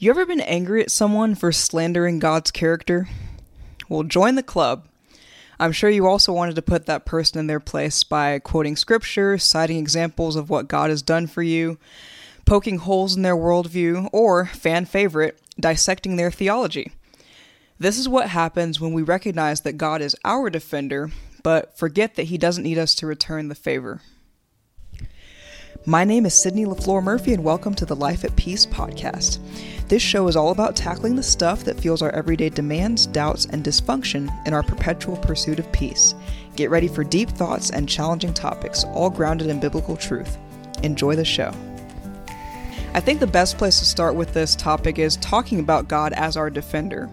You ever been angry at someone for slandering God's character? Well, join the club. I'm sure you also wanted to put that person in their place by quoting scripture, citing examples of what God has done for you, poking holes in their worldview, or, fan favorite, dissecting their theology. This is what happens when we recognize that God is our defender, but forget that He doesn't need us to return the favor. My name is Sydney LaFleur Murphy, and welcome to the Life at Peace podcast. This show is all about tackling the stuff that fuels our everyday demands, doubts, and dysfunction in our perpetual pursuit of peace. Get ready for deep thoughts and challenging topics, all grounded in biblical truth. Enjoy the show. I think the best place to start with this topic is talking about God as our defender.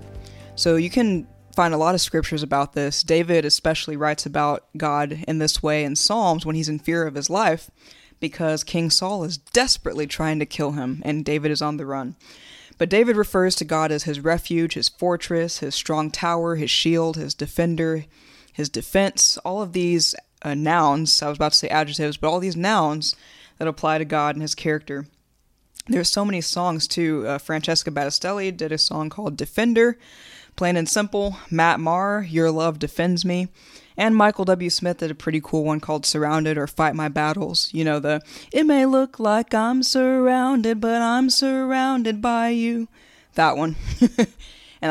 So you can find a lot of scriptures about this. David especially writes about God in this way in Psalms when he's in fear of his life because King Saul is desperately trying to kill him and David is on the run. But David refers to God as his refuge, his fortress, his strong tower, his shield, his defender, his defense. All of these uh, nouns, I was about to say adjectives, but all these nouns that apply to God and his character. There's so many songs too. Uh, Francesca Battistelli did a song called Defender, plain and simple. Matt Maher, Your Love Defends Me. And Michael W. Smith did a pretty cool one called Surrounded or Fight My Battles. You know, the It may look like I'm surrounded, but I'm surrounded by you. That one. and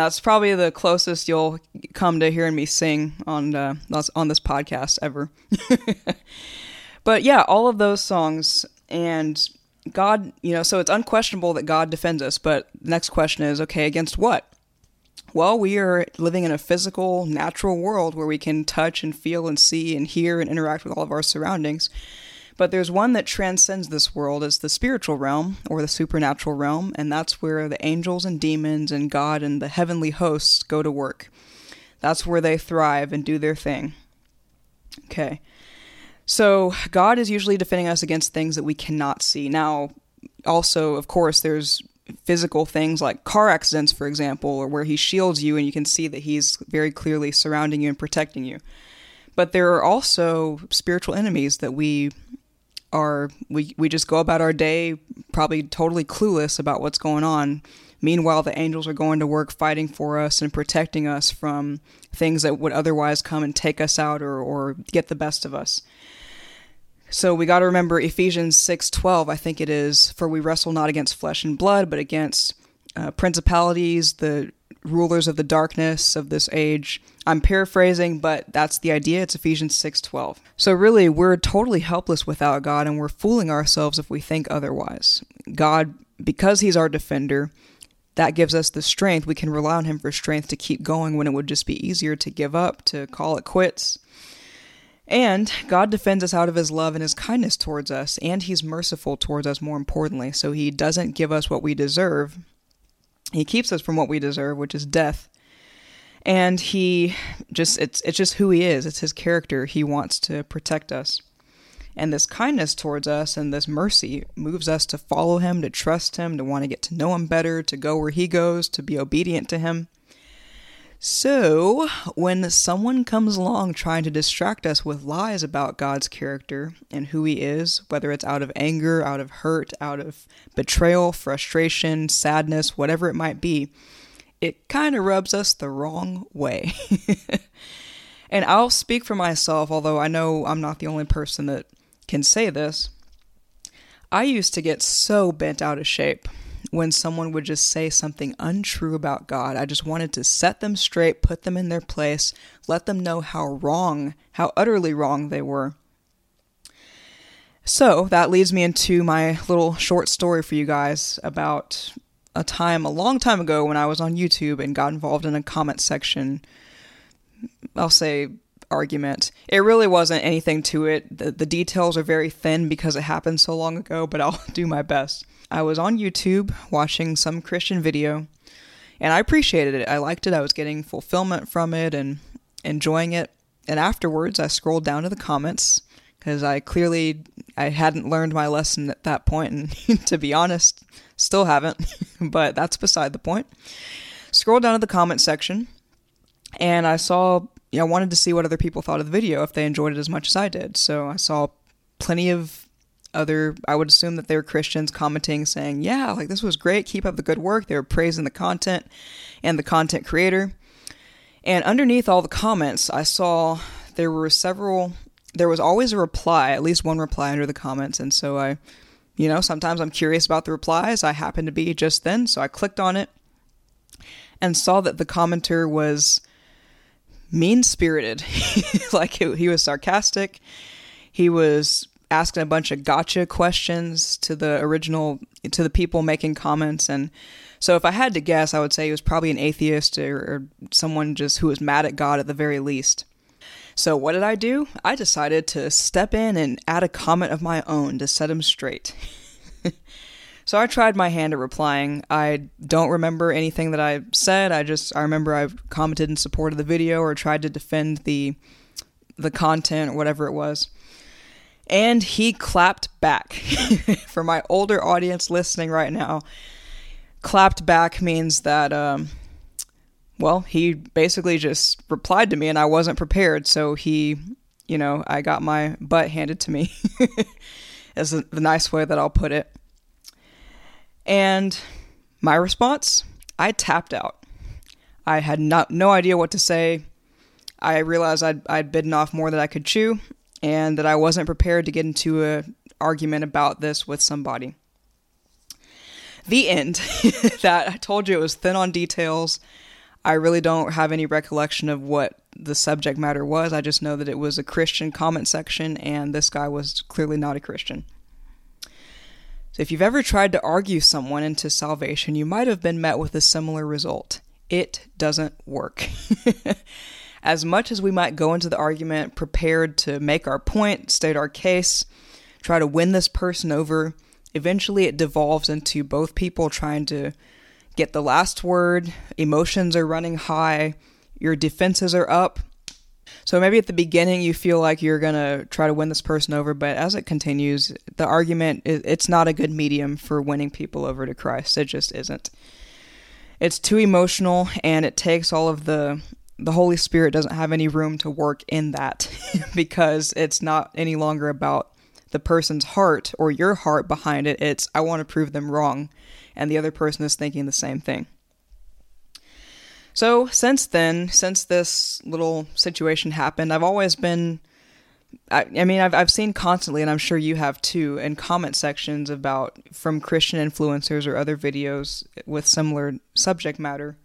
that's probably the closest you'll come to hearing me sing on uh, on this podcast ever. but yeah, all of those songs and God, you know, so it's unquestionable that God defends us, but the next question is okay, against what? Well, we are living in a physical, natural world where we can touch and feel and see and hear and interact with all of our surroundings. But there's one that transcends this world as the spiritual realm or the supernatural realm, and that's where the angels and demons and God and the heavenly hosts go to work. That's where they thrive and do their thing. Okay. So, God is usually defending us against things that we cannot see. Now, also, of course, there's physical things like car accidents, for example, or where he shields you and you can see that he's very clearly surrounding you and protecting you. But there are also spiritual enemies that we are we we just go about our day probably totally clueless about what's going on. Meanwhile, the angels are going to work fighting for us and protecting us from things that would otherwise come and take us out or, or get the best of us. So we got to remember Ephesians 6:12, I think it is, for we wrestle not against flesh and blood, but against uh, principalities, the rulers of the darkness of this age. I'm paraphrasing, but that's the idea. It's Ephesians 6:12. So really, we're totally helpless without God and we're fooling ourselves if we think otherwise. God, because he's our defender, that gives us the strength. We can rely on him for strength to keep going when it would just be easier to give up, to call it quits. And God defends us out of his love and his kindness towards us, and he's merciful towards us, more importantly. So he doesn't give us what we deserve. He keeps us from what we deserve, which is death. And he just, it's, it's just who he is. It's his character. He wants to protect us. And this kindness towards us and this mercy moves us to follow him, to trust him, to want to get to know him better, to go where he goes, to be obedient to him. So, when someone comes along trying to distract us with lies about God's character and who He is, whether it's out of anger, out of hurt, out of betrayal, frustration, sadness, whatever it might be, it kind of rubs us the wrong way. and I'll speak for myself, although I know I'm not the only person that can say this. I used to get so bent out of shape when someone would just say something untrue about God. I just wanted to set them straight, put them in their place, let them know how wrong, how utterly wrong they were. So that leads me into my little short story for you guys about a time a long time ago when I was on YouTube and got involved in a comment section. I'll say argument. It really wasn't anything to it. The, the details are very thin because it happened so long ago, but I'll do my best. I was on YouTube watching some Christian video, and I appreciated it. I liked it. I was getting fulfillment from it and enjoying it. And afterwards, I scrolled down to the comments because I clearly I hadn't learned my lesson at that point, and to be honest, still haven't. but that's beside the point. Scrolled down to the comment section, and I saw. You know, I wanted to see what other people thought of the video if they enjoyed it as much as I did. So I saw plenty of other, I would assume that they were Christians commenting saying, yeah, like this was great, keep up the good work. They were praising the content and the content creator. And underneath all the comments, I saw there were several, there was always a reply, at least one reply under the comments. And so I, you know, sometimes I'm curious about the replies. I happened to be just then, so I clicked on it and saw that the commenter was mean spirited. like he was sarcastic. He was asking a bunch of gotcha questions to the original, to the people making comments. And so if I had to guess, I would say he was probably an atheist or, or someone just who was mad at God at the very least. So what did I do? I decided to step in and add a comment of my own to set him straight. so I tried my hand at replying. I don't remember anything that I said. I just I remember I commented in support of the video or tried to defend the the content or whatever it was. And he clapped back. For my older audience listening right now, clapped back means that, um, well, he basically just replied to me and I wasn't prepared. So he, you know, I got my butt handed to me, is the nice way that I'll put it. And my response, I tapped out. I had not, no idea what to say. I realized I'd, I'd bitten off more than I could chew and that I wasn't prepared to get into an argument about this with somebody the end. that I told you it was thin on details. I really don't have any recollection of what the subject matter was. I just know that it was a Christian comment section, and this guy was clearly not a Christian. So, if you've ever tried to argue someone into salvation, you might have been met with a similar result. It doesn't work. as much as we might go into the argument prepared to make our point, state our case, try to win this person over, eventually it devolves into both people trying to get the last word, emotions are running high, your defenses are up. So maybe at the beginning you feel like you're going to try to win this person over, but as it continues, the argument it's not a good medium for winning people over to Christ. It just isn't. It's too emotional and it takes all of the the Holy Spirit doesn't have any room to work in that because it's not any longer about the person's heart or your heart behind it. It's, I want to prove them wrong. And the other person is thinking the same thing. So, since then, since this little situation happened, I've always been. I, I, mean, I've, I've seen constantly, and I'm sure you have too, in comment sections about from Christian influencers or other videos with similar subject matter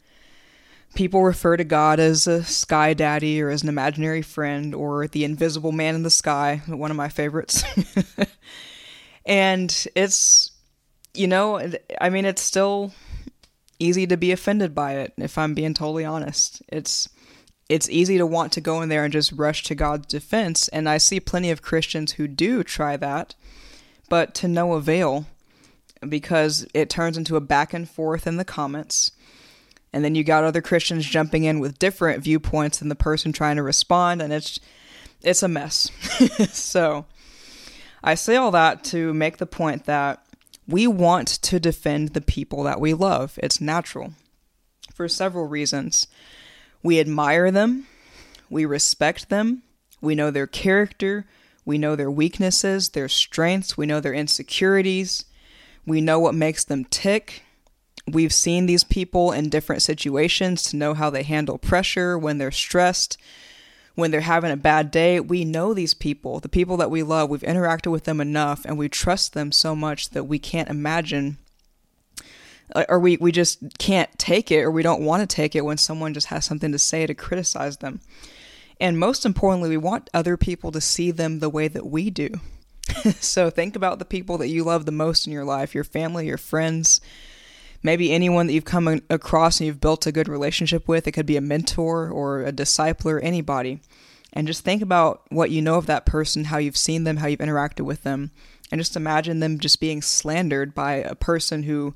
People refer to God as a sky daddy or as an imaginary friend or the invisible man in the sky, one of my favorites. and it's, you know, I mean, it's still easy to be offended by it, if I'm being totally honest. It's it's easy to want to go in there and just rush to God's defense, and I see plenty of Christians who do try that, but to no avail because it turns into a back and forth in the comments and then you got other Christians jumping in with different viewpoints than the person trying to respond, and it's it's a mess. so I say all that to make the point that we want to defend the people that we love. It's natural for several reasons. We admire them, we respect them, we know their character, we know their weaknesses, their strengths, we know their insecurities, we know what makes them tick, We've seen these people in different situations to know how they handle pressure when they're stressed, when they're having a bad day. We know these people, the people that we love. We've interacted with them enough and we trust them so much that we can't imagine uh, or we, we just can't take it or we don't want to take it when someone just has something to say to criticize them. And most importantly, we want other people to see them the way that we do. so think about the people that you love the most in your life your family, your friends, maybe anyone that you've come across and you've built a good relationship with. It could be a mentor or a discipler, anybody. And just think about what you know of that person, how you've seen them, how you've interacted with them, and just imagine them just being slandered by a person who,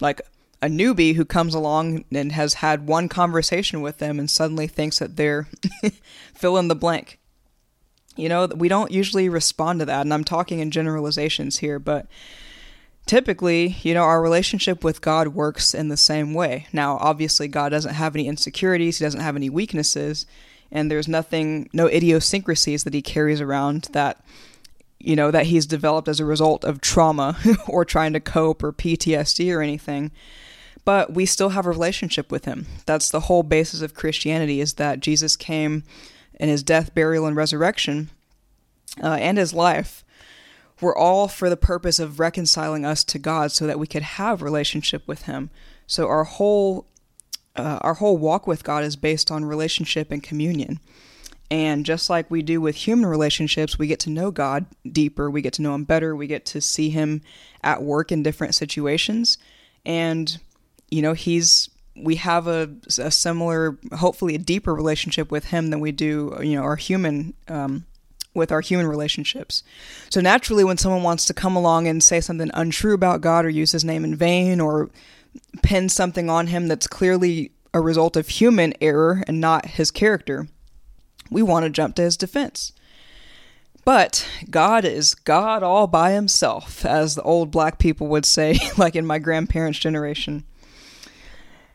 like, a newbie who comes along and has had one conversation with them and suddenly thinks that they're fill in the blank. You know, we don't usually respond to that, and I'm talking in generalizations here, but typically, you know, our relationship with God works in the same way. Now, obviously, God doesn't have any insecurities, He doesn't have any weaknesses, and there's nothing, no idiosyncrasies that He carries around that you know, that he's developed as a result of trauma or trying to cope or PTSD or anything. But we still have a relationship with him. That's the whole basis of Christianity is that Jesus came in his death, burial, and resurrection uh, and his life were all for the purpose of reconciling us to God so that we could have relationship with him. So our whole uh, our whole walk with God is based on relationship and communion. And just like we do with human relationships, we get to know God deeper, we get to know Him better, we get to see Him at work in different situations. And, you know, He's, we have a, a similar, hopefully a deeper relationship with Him than we do, you know, our human, um, with our human relationships. So naturally, when someone wants to come along and say something untrue about God or use His name in vain or pin something on Him that's clearly a result of human error and not His character, we want to jump to his defense. But God is God all by himself, as the old black people would say, like in my grandparents' generation.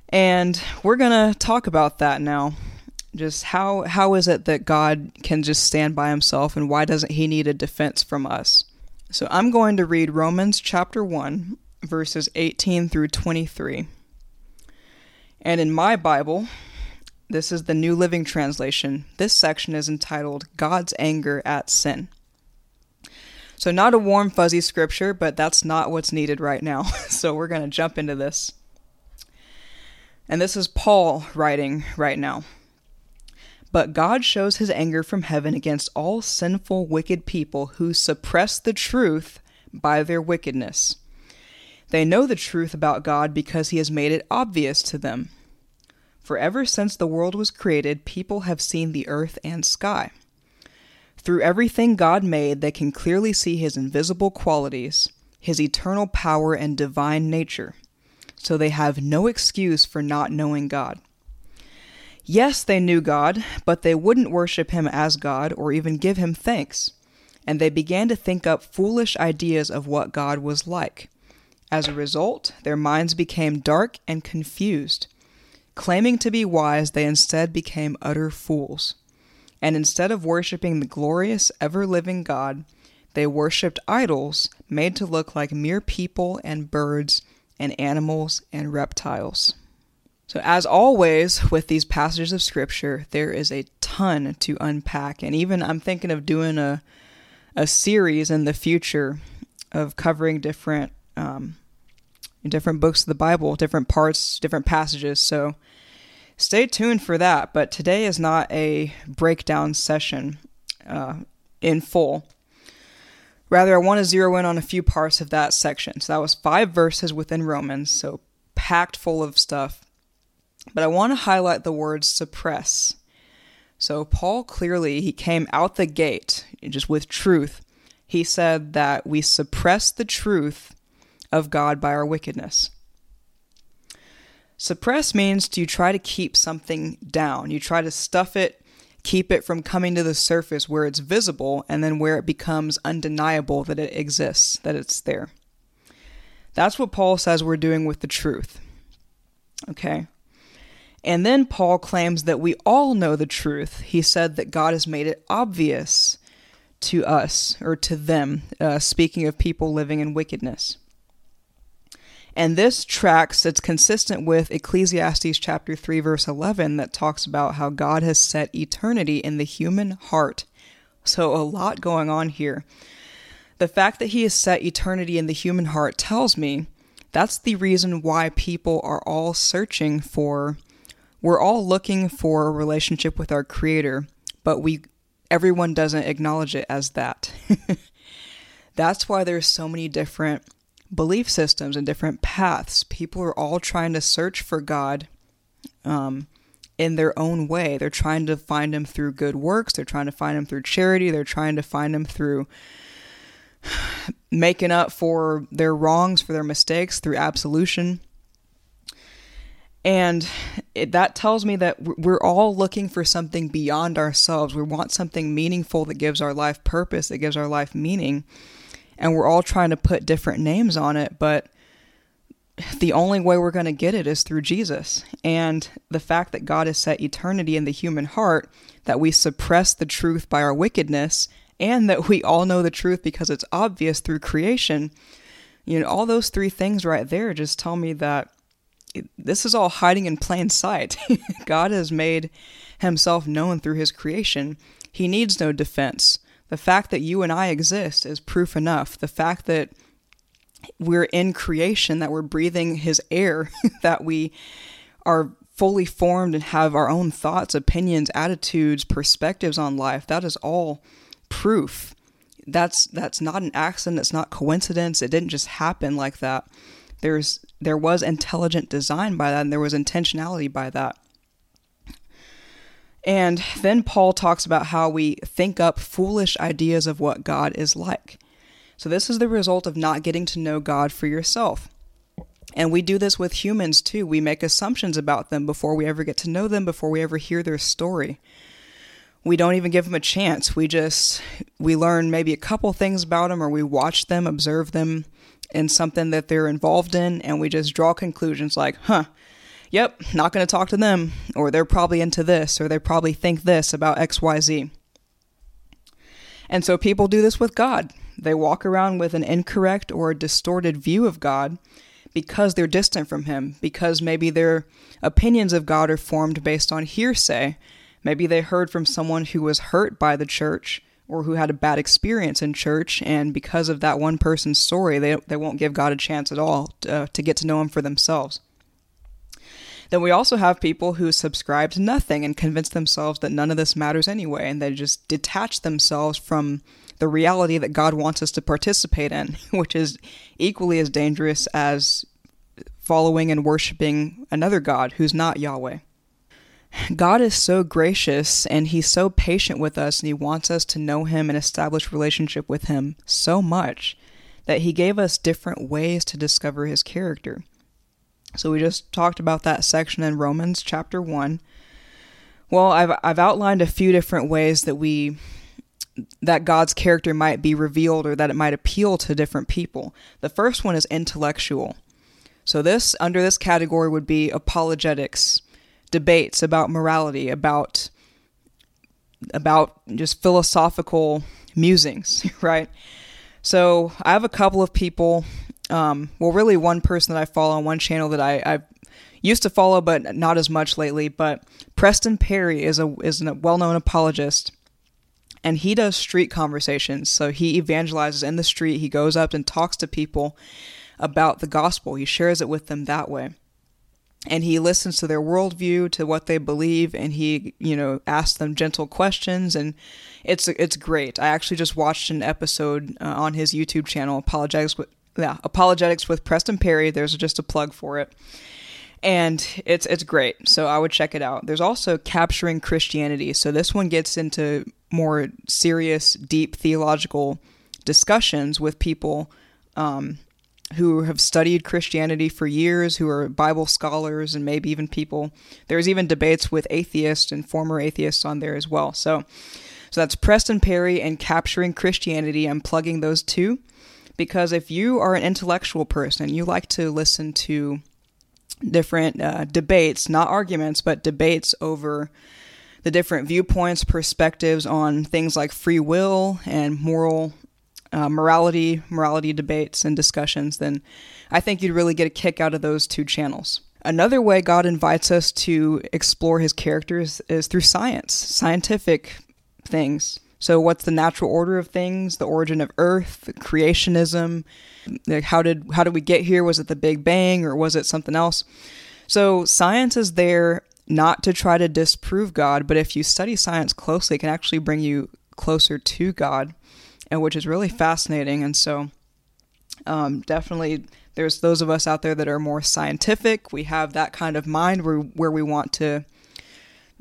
And we're going to talk about that now. Just how how is it that God can just stand by himself and why doesn't he need a defense from us? So I'm going to read Romans chapter 1 verses 18 through 23. And in my Bible, this is the New Living Translation. This section is entitled God's Anger at Sin. So, not a warm, fuzzy scripture, but that's not what's needed right now. so, we're going to jump into this. And this is Paul writing right now. But God shows his anger from heaven against all sinful, wicked people who suppress the truth by their wickedness. They know the truth about God because he has made it obvious to them. For ever since the world was created, people have seen the earth and sky. Through everything God made, they can clearly see His invisible qualities, His eternal power and divine nature. So they have no excuse for not knowing God. Yes, they knew God, but they wouldn't worship Him as God or even give Him thanks. And they began to think up foolish ideas of what God was like. As a result, their minds became dark and confused. Claiming to be wise, they instead became utter fools. And instead of worshiping the glorious, ever living God, they worshipped idols made to look like mere people and birds and animals and reptiles. So, as always with these passages of scripture, there is a ton to unpack. And even I'm thinking of doing a, a series in the future of covering different um, different books of the Bible, different parts, different passages. So stay tuned for that. But today is not a breakdown session uh, in full. Rather, I want to zero in on a few parts of that section. So that was five verses within Romans, so packed full of stuff. But I want to highlight the word suppress. So Paul clearly he came out the gate just with truth. He said that we suppress the truth of God by our wickedness. Suppress means to try to keep something down. You try to stuff it, keep it from coming to the surface where it's visible, and then where it becomes undeniable that it exists, that it's there. That's what Paul says we're doing with the truth. Okay? And then Paul claims that we all know the truth. He said that God has made it obvious to us, or to them, uh, speaking of people living in wickedness. And this tracks, it's consistent with Ecclesiastes chapter 3, verse 11, that talks about how God has set eternity in the human heart. So, a lot going on here. The fact that He has set eternity in the human heart tells me that's the reason why people are all searching for, we're all looking for a relationship with our Creator, but we, everyone doesn't acknowledge it as that. that's why there's so many different belief systems and different paths. People are all trying to search for God um, in their own way. They're trying to find Him through good works, they're trying to find Him through charity, they're trying to find Him through making up for their wrongs, for their mistakes, through absolution. And it, that tells me that we're all looking for something beyond ourselves. We want something meaningful that gives our life purpose, that gives our life meaning and we're all trying to put different names on it, but the only way we're going to get it is through Jesus. And the fact that God has set eternity in the human heart, that we suppress the truth by our wickedness, and that we all know the truth because it's obvious through creation, you know, all those three things right there just tell me that this is all hiding in plain sight. God has made himself known through his creation. He needs no defense. The fact that you and I exist is proof enough. The fact that we're in creation, that we're breathing his air, that we are fully formed and have our own thoughts, opinions, attitudes, perspectives on life, that is all proof. That's that's not an accident, it's not coincidence. It didn't just happen like that. There's there was intelligent design by that and there was intentionality by that. And then Paul talks about how we think up foolish ideas of what God is like. So, this is the result of not getting to know God for yourself. And we do this with humans too. We make assumptions about them before we ever get to know them, before we ever hear their story. We don't even give them a chance. We just we learn maybe a couple things about them or we watch them, observe them in something that they're involved in and we just draw conclusions like, "Huh, yep, not going to talk to them, or they're probably into this, or they probably think this about XYZ. And so people do this with God. They walk around with an incorrect or distorted view of God because they're distant from Him, because maybe their opinions of God are formed based on hearsay. Maybe they heard from someone who was hurt by the church or who had a bad experience in church, and because of that one person's story, they, they won't give God a chance at all to, uh, to get to know Him for themselves. Then we also have people who subscribe to nothing and convince themselves that none of this matters anyway, and they just detach themselves from the reality that God wants us to participate in, which is equally as dangerous as following and worshiping another God who's not Yahweh. God is so gracious and he's so patient with us and he wants us to know him and establish relationship with him so much that he gave us different ways to discover his character. So we just talked about that section in Romans chapter 1. Well, I've I've outlined a few different ways that we that God's character might be revealed or that it might appeal to different people. The first one is intellectual. So this under this category would be apologetics, debates about morality, about about just philosophical musings, right? So I have a couple of people um, well, really one person that I follow on one channel that I, I used to follow, but not as much lately. But Preston Perry is a is a well known apologist, and he does street conversations. So he evangelizes in the street. He goes up and talks to people about the gospel. He shares it with them that way. And he listens to their worldview, to what they believe, and he, you know, asks them gentle questions, and it's it's great. I actually just watched an episode uh, on his YouTube channel, Apologetics with yeah, Apologetics with Preston Perry. There's just a plug for it. And it's it's great. So I would check it out. There's also Capturing Christianity. So this one gets into more serious, deep theological discussions with people um, who have studied Christianity for years, who are Bible scholars, and maybe even people. There's even debates with atheists and former atheists on there as well. So, so that's Preston Perry and Capturing Christianity. I'm plugging those two because if you are an intellectual person, you like to listen to different uh, debates, not arguments, but debates over the different viewpoints, perspectives on things like free will and moral uh, morality, morality debates and discussions, then I think you'd really get a kick out of those two channels. Another way God invites us to explore his characters is through science, scientific things. So, what's the natural order of things? The origin of Earth, creationism. Like how did how did we get here? Was it the Big Bang or was it something else? So, science is there not to try to disprove God, but if you study science closely, it can actually bring you closer to God, and which is really fascinating. And so, um, definitely, there's those of us out there that are more scientific. We have that kind of mind where where we want to.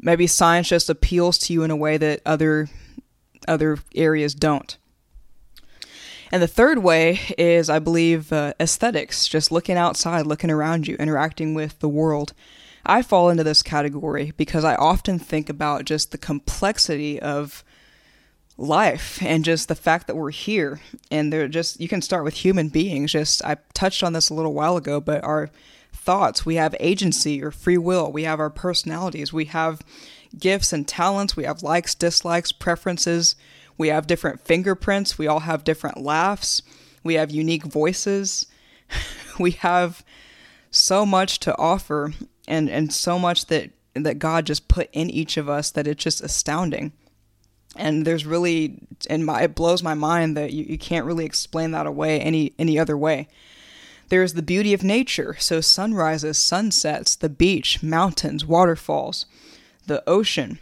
Maybe science just appeals to you in a way that other other areas don't. And the third way is, I believe, uh, aesthetics, just looking outside, looking around you, interacting with the world. I fall into this category because I often think about just the complexity of life and just the fact that we're here. And they're just, you can start with human beings. Just, I touched on this a little while ago, but our thoughts, we have agency or free will, we have our personalities, we have gifts and talents. We have likes, dislikes, preferences. We have different fingerprints. We all have different laughs. We have unique voices. we have so much to offer and, and so much that, that God just put in each of us that it's just astounding. And there's really, and my, it blows my mind that you, you can't really explain that away any, any other way. There's the beauty of nature. So, sunrises, sunsets, the beach, mountains, waterfalls, the ocean,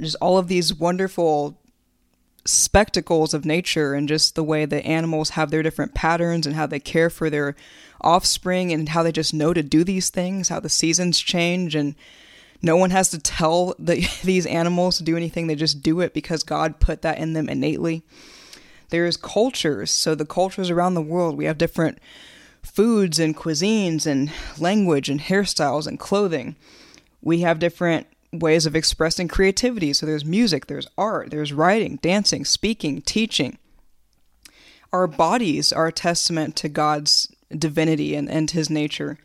just all of these wonderful spectacles of nature and just the way that animals have their different patterns and how they care for their offspring and how they just know to do these things, how the seasons change and no one has to tell the, these animals to do anything, they just do it because God put that in them innately. There's cultures, so the cultures around the world, we have different foods and cuisines and language and hairstyles and clothing. We have different ways of expressing creativity. So there's music, there's art, there's writing, dancing, speaking, teaching. Our bodies are a testament to God's divinity and, and his nature.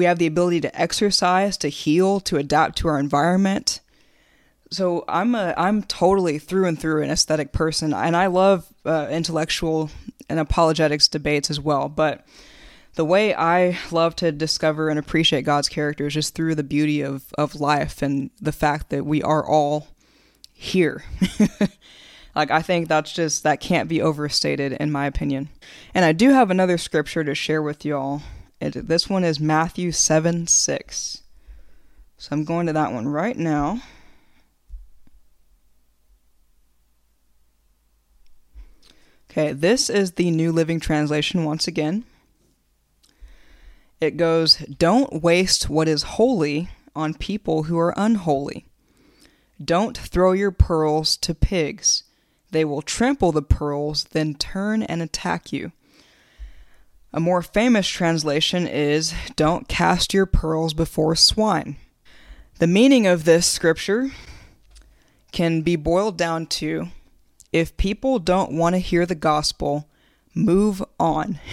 We have the ability to exercise, to heal, to adapt to our environment. So I'm a I'm totally through and through an aesthetic person, and I love uh, intellectual and apologetics debates as well. But the way I love to discover and appreciate God's character is just through the beauty of, of life and the fact that we are all here. like, I think that's just, that can't be overstated in my opinion. And I do have another scripture to share with y'all. This one is Matthew 7 6. So I'm going to that one right now. Okay, this is the New Living Translation once again. It goes, Don't waste what is holy on people who are unholy. Don't throw your pearls to pigs. They will trample the pearls, then turn and attack you. A more famous translation is, Don't cast your pearls before swine. The meaning of this scripture can be boiled down to if people don't want to hear the gospel, move on.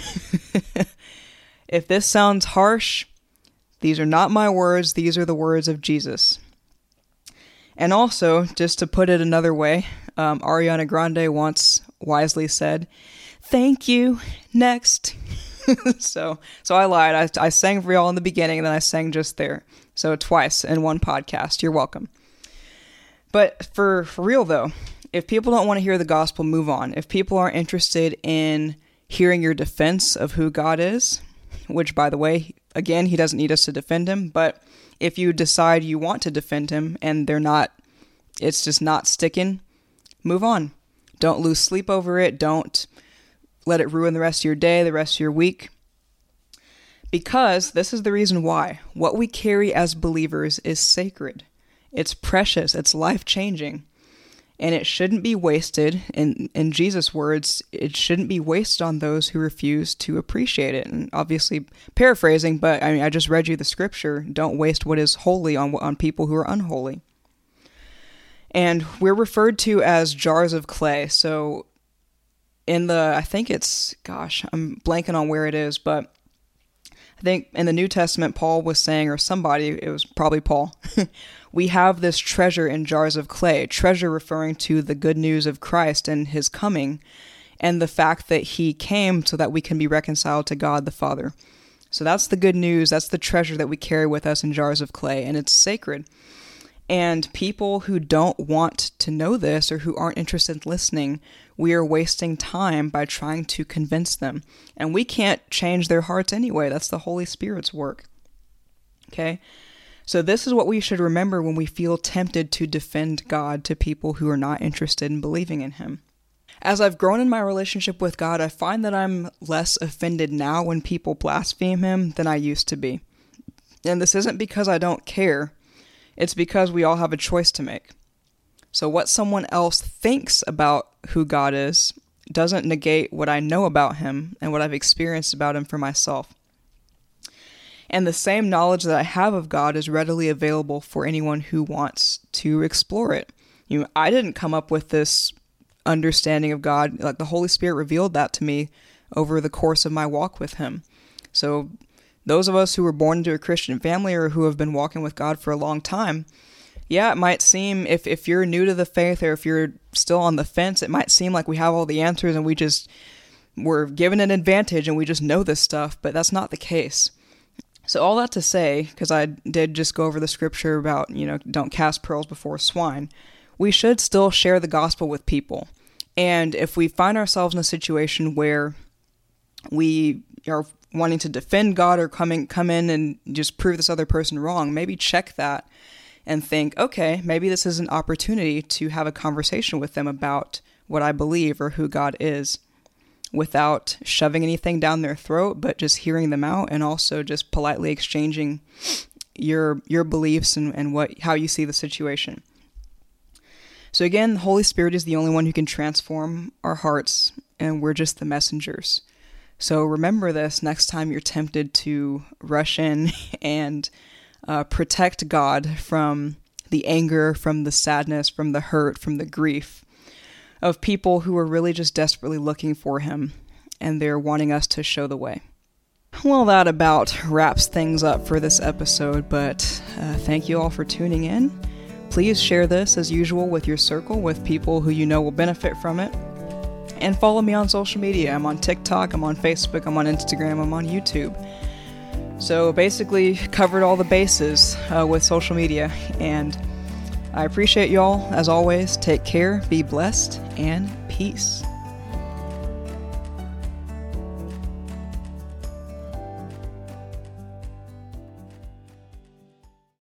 If this sounds harsh, these are not my words, these are the words of Jesus. And also, just to put it another way, um, Ariana Grande once wisely said, Thank you, next. so, so I lied. I, I sang for y'all in the beginning and then I sang just there. So, twice in one podcast. You're welcome. But for, for real though, if people don't want to hear the gospel, move on. If people aren't interested in hearing your defense of who God is, which, by the way, again, he doesn't need us to defend him. But if you decide you want to defend him and they're not, it's just not sticking, move on. Don't lose sleep over it. Don't let it ruin the rest of your day, the rest of your week. Because this is the reason why. What we carry as believers is sacred, it's precious, it's life changing and it shouldn't be wasted. In in Jesus words it shouldn't be wasted on those who refuse to appreciate it. And obviously paraphrasing but I mean I just read you the scripture don't waste what is holy on on people who are unholy. And we're referred to as jars of clay. So in the I think it's gosh I'm blanking on where it is but I think in the New Testament, Paul was saying, or somebody, it was probably Paul, we have this treasure in jars of clay, treasure referring to the good news of Christ and his coming, and the fact that he came so that we can be reconciled to God the Father. So that's the good news, that's the treasure that we carry with us in jars of clay, and it's sacred. And people who don't want to know this or who aren't interested in listening, we are wasting time by trying to convince them. And we can't change their hearts anyway. That's the Holy Spirit's work. Okay? So, this is what we should remember when we feel tempted to defend God to people who are not interested in believing in Him. As I've grown in my relationship with God, I find that I'm less offended now when people blaspheme Him than I used to be. And this isn't because I don't care, it's because we all have a choice to make. So, what someone else thinks about who God is doesn't negate what I know about Him and what I've experienced about Him for myself. And the same knowledge that I have of God is readily available for anyone who wants to explore it. You know, I didn't come up with this understanding of God. Like the Holy Spirit revealed that to me over the course of my walk with Him. So, those of us who were born into a Christian family or who have been walking with God for a long time yeah, it might seem if if you're new to the faith or if you're still on the fence, it might seem like we have all the answers and we just we're given an advantage and we just know this stuff, but that's not the case. So all that to say, because I did just go over the scripture about, you know, don't cast pearls before swine, we should still share the gospel with people. And if we find ourselves in a situation where we are wanting to defend God or coming come in and just prove this other person wrong, maybe check that and think, okay, maybe this is an opportunity to have a conversation with them about what I believe or who God is without shoving anything down their throat, but just hearing them out and also just politely exchanging your your beliefs and, and what how you see the situation. So again, the Holy Spirit is the only one who can transform our hearts, and we're just the messengers. So remember this next time you're tempted to rush in and uh, protect God from the anger, from the sadness, from the hurt, from the grief of people who are really just desperately looking for Him and they're wanting us to show the way. Well, that about wraps things up for this episode, but uh, thank you all for tuning in. Please share this as usual with your circle, with people who you know will benefit from it. And follow me on social media. I'm on TikTok, I'm on Facebook, I'm on Instagram, I'm on YouTube. So basically, covered all the bases uh, with social media. And I appreciate y'all. As always, take care, be blessed, and peace.